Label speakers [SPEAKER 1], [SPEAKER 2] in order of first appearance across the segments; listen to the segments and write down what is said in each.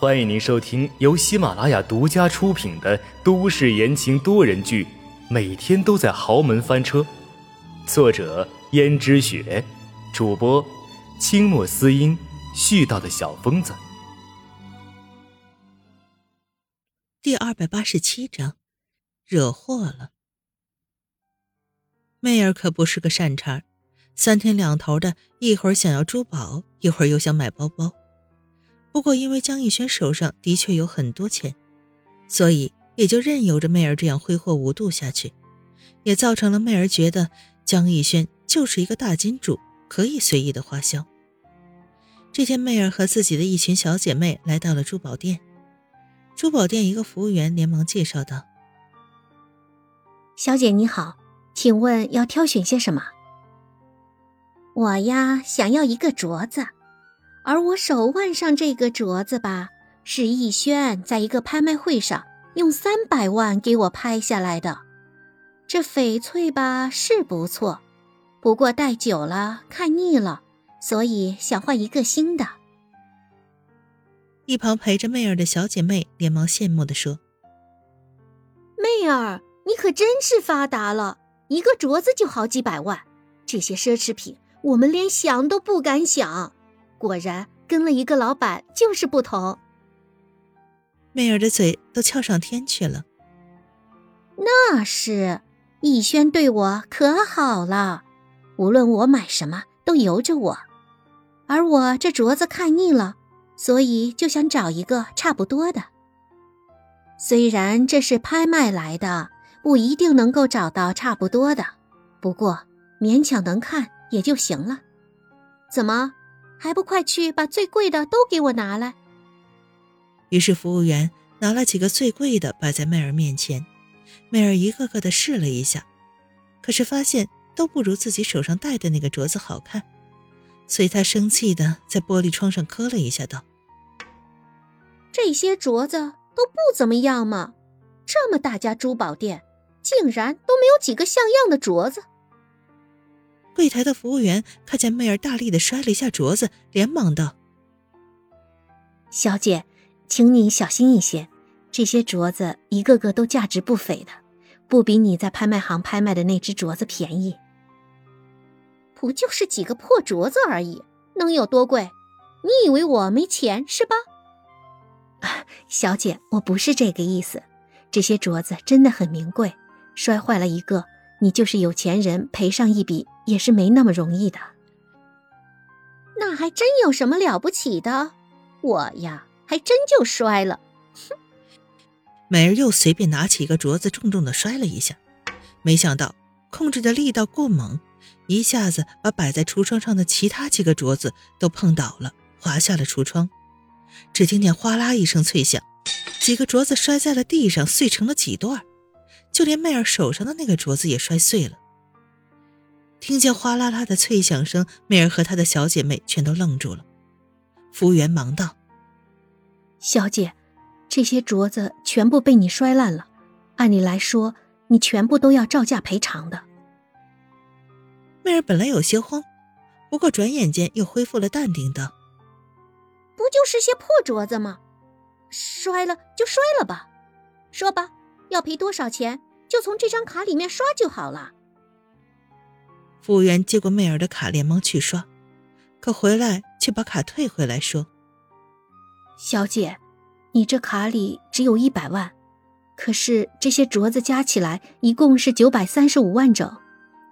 [SPEAKER 1] 欢迎您收听由喜马拉雅独家出品的都市言情多人剧《每天都在豪门翻车》，作者：胭脂雪，主播：清墨思音，絮叨的小疯子。
[SPEAKER 2] 第二百八十七章，惹祸了。妹儿可不是个善茬，三天两头的，一会儿想要珠宝，一会儿又想买包包。不过因为江逸轩手上的确有很多钱，所以也就任由着妹儿这样挥霍无度下去，也造成了妹儿觉得江逸轩就是一个大金主，可以随意的花销。这天，妹儿和自己的一群小姐妹来到了珠宝店。珠宝店一个服务员连忙介绍道：“
[SPEAKER 3] 小姐你好，请问要挑选些什么？我呀，想要一个镯子，而我手腕上这个镯子吧，是逸轩在一个拍卖会上用三百万给我拍下来的。这翡翠吧是不错，不过戴久了看腻了，所以想换一个新的。”
[SPEAKER 2] 一旁陪着媚儿的小姐妹连忙羡慕地说：“
[SPEAKER 3] 媚儿，你可真是发达了，一个镯子就好几百万，这些奢侈品我们连想都不敢想。果然跟了一个老板就是不同。”
[SPEAKER 2] 媚儿的嘴都翘上天去了。
[SPEAKER 3] 那是，逸轩对我可好了，无论我买什么都由着我，而我这镯子看腻了。所以就想找一个差不多的。虽然这是拍卖来的，不一定能够找到差不多的，不过勉强能看也就行了。怎么还不快去把最贵的都给我拿来？
[SPEAKER 2] 于是服务员拿了几个最贵的摆在妹儿面前，妹儿一个个的试了一下，可是发现都不如自己手上戴的那个镯子好看。所以他生气的在玻璃窗上磕了一下，道：“
[SPEAKER 3] 这些镯子都不怎么样嘛，这么大家珠宝店，竟然都没有几个像样的镯子。”
[SPEAKER 2] 柜台的服务员看见妹儿大力的摔了一下镯子，连忙道：“
[SPEAKER 3] 小姐，请你小心一些，这些镯子一个个都价值不菲的，不比你在拍卖行拍卖的那只镯子便宜。”不就是几个破镯子而已，能有多贵？你以为我没钱是吧？小姐，我不是这个意思。这些镯子真的很名贵，摔坏了一个，你就是有钱人赔上一笔也是没那么容易的。那还真有什么了不起的？我呀，还真就摔了。哼！
[SPEAKER 2] 美儿又随便拿起一个镯子，重重的摔了一下，没想到控制的力道过猛。一下子把摆在橱窗上的其他几个镯子都碰倒了，滑下了橱窗。只听见哗啦一声脆响，几个镯子摔在了地上，碎成了几段。就连妹儿手上的那个镯子也摔碎了。听见哗啦啦的脆响声，妹儿和她的小姐妹全都愣住了。服务员忙道：“
[SPEAKER 3] 小姐，这些镯子全部被你摔烂了，按理来说，你全部都要照价赔偿的。”
[SPEAKER 2] 妹儿本来有些慌，不过转眼间又恢复了淡定，道：“
[SPEAKER 3] 不就是些破镯子吗？摔了就摔了吧，说吧，要赔多少钱，就从这张卡里面刷就好了。”
[SPEAKER 2] 服务员接过媚儿的卡，连忙去刷，可回来却把卡退回来，说：“
[SPEAKER 3] 小姐，你这卡里只有一百万，可是这些镯子加起来一共是九百三十五万整，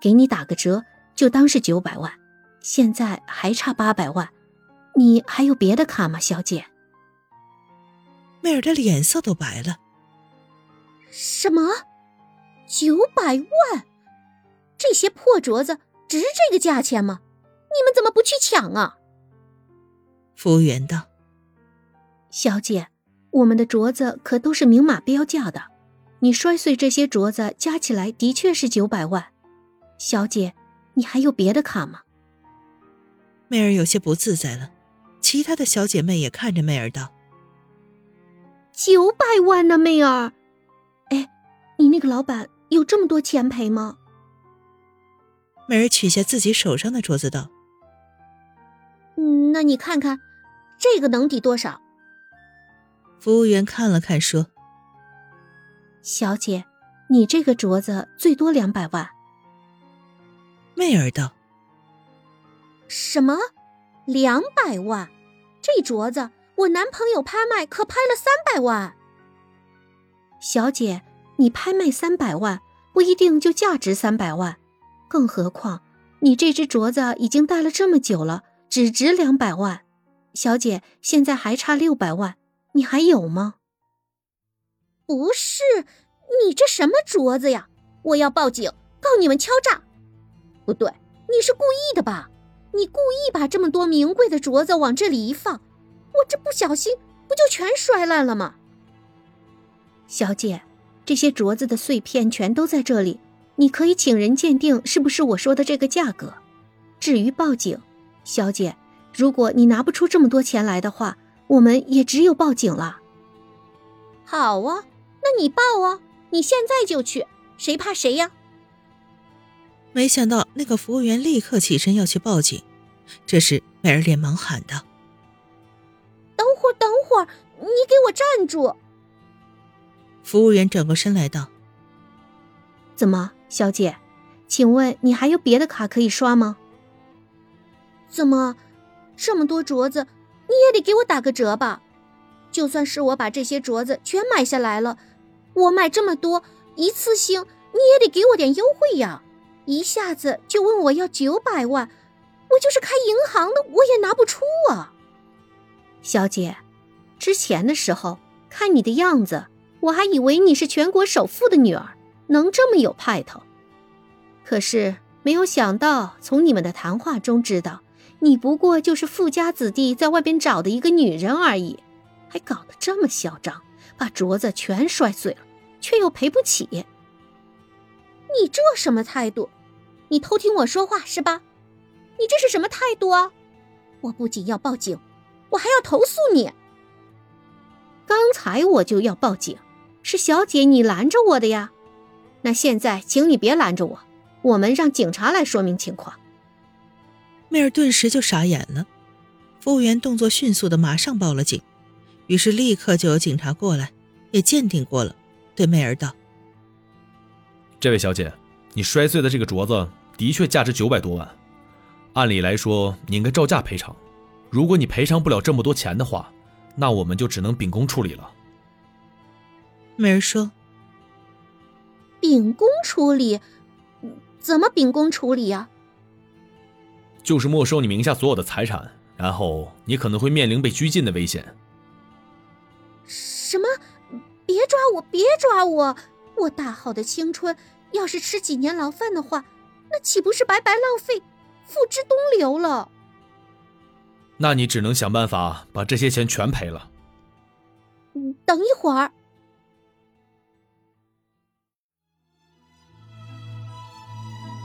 [SPEAKER 3] 给你打个折。”就当是九百万，现在还差八百万，你还有别的卡吗，小姐？
[SPEAKER 2] 妹儿的脸色都白了。
[SPEAKER 3] 什么？九百万？这些破镯子值这个价钱吗？你们怎么不去抢啊？
[SPEAKER 2] 服务员道：“
[SPEAKER 3] 小姐，我们的镯子可都是明码标价的，你摔碎这些镯子加起来的确是九百万，小姐。”你还有别的卡吗？
[SPEAKER 2] 媚儿有些不自在了，其他的小姐妹也看着媚儿道：“
[SPEAKER 3] 九百万呢，媚儿，哎，你那个老板有这么多钱赔吗？”
[SPEAKER 2] 妹儿取下自己手上的镯子道：“
[SPEAKER 3] 嗯，那你看看，这个能抵多少？”
[SPEAKER 2] 服务员看了看，说：“
[SPEAKER 3] 小姐，你这个镯子最多两百万。”
[SPEAKER 2] 媚儿道：“
[SPEAKER 3] 什么？两百万？这镯子我男朋友拍卖可拍了三百万。小姐，你拍卖三百万，不一定就价值三百万，更何况你这只镯子已经戴了这么久了，只值两百万。小姐，现在还差六百万，你还有吗？不是，你这什么镯子呀？我要报警，告你们敲诈。不对，你是故意的吧？你故意把这么多名贵的镯子往这里一放，我这不小心不就全摔烂了吗？小姐，这些镯子的碎片全都在这里，你可以请人鉴定是不是我说的这个价格。至于报警，小姐，如果你拿不出这么多钱来的话，我们也只有报警了。好啊，那你报啊，你现在就去，谁怕谁呀？
[SPEAKER 2] 没想到那个服务员立刻起身要去报警，这时美儿连忙喊道：“
[SPEAKER 3] 等会儿，等会儿，你给我站住！”
[SPEAKER 2] 服务员转过身来道：“
[SPEAKER 3] 怎么，小姐，请问你还有别的卡可以刷吗？怎么，这么多镯子，你也得给我打个折吧？就算是我把这些镯子全买下来了，我买这么多，一次性你也得给我点优惠呀！”一下子就问我要九百万，我就是开银行的我也拿不出啊！小姐，之前的时候看你的样子，我还以为你是全国首富的女儿，能这么有派头。可是没有想到，从你们的谈话中知道，你不过就是富家子弟在外边找的一个女人而已，还搞得这么嚣张，把镯子全摔碎了，却又赔不起。你这什么态度？你偷听我说话是吧？你这是什么态度啊？我不仅要报警，我还要投诉你。刚才我就要报警，是小姐你拦着我的呀。那现在请你别拦着我，我们让警察来说明情况。
[SPEAKER 2] 媚儿顿时就傻眼了。服务员动作迅速的马上报了警，于是立刻就有警察过来，也鉴定过了，对媚儿道：“
[SPEAKER 4] 这位小姐。”你摔碎的这个镯子的确价值九百多万，按理来说你应该照价赔偿。如果你赔偿不了这么多钱的话，那我们就只能秉公处理了。
[SPEAKER 2] 美儿说：“
[SPEAKER 3] 秉公处理？怎么秉公处理呀？”
[SPEAKER 4] 就是没收你名下所有的财产，然后你可能会面临被拘禁的危险。
[SPEAKER 3] 什么？别抓我！别抓我！我大好的青春！要是吃几年牢饭的话，那岂不是白白浪费，付之东流了？
[SPEAKER 4] 那你只能想办法把这些钱全赔了。
[SPEAKER 3] 嗯，等一会儿。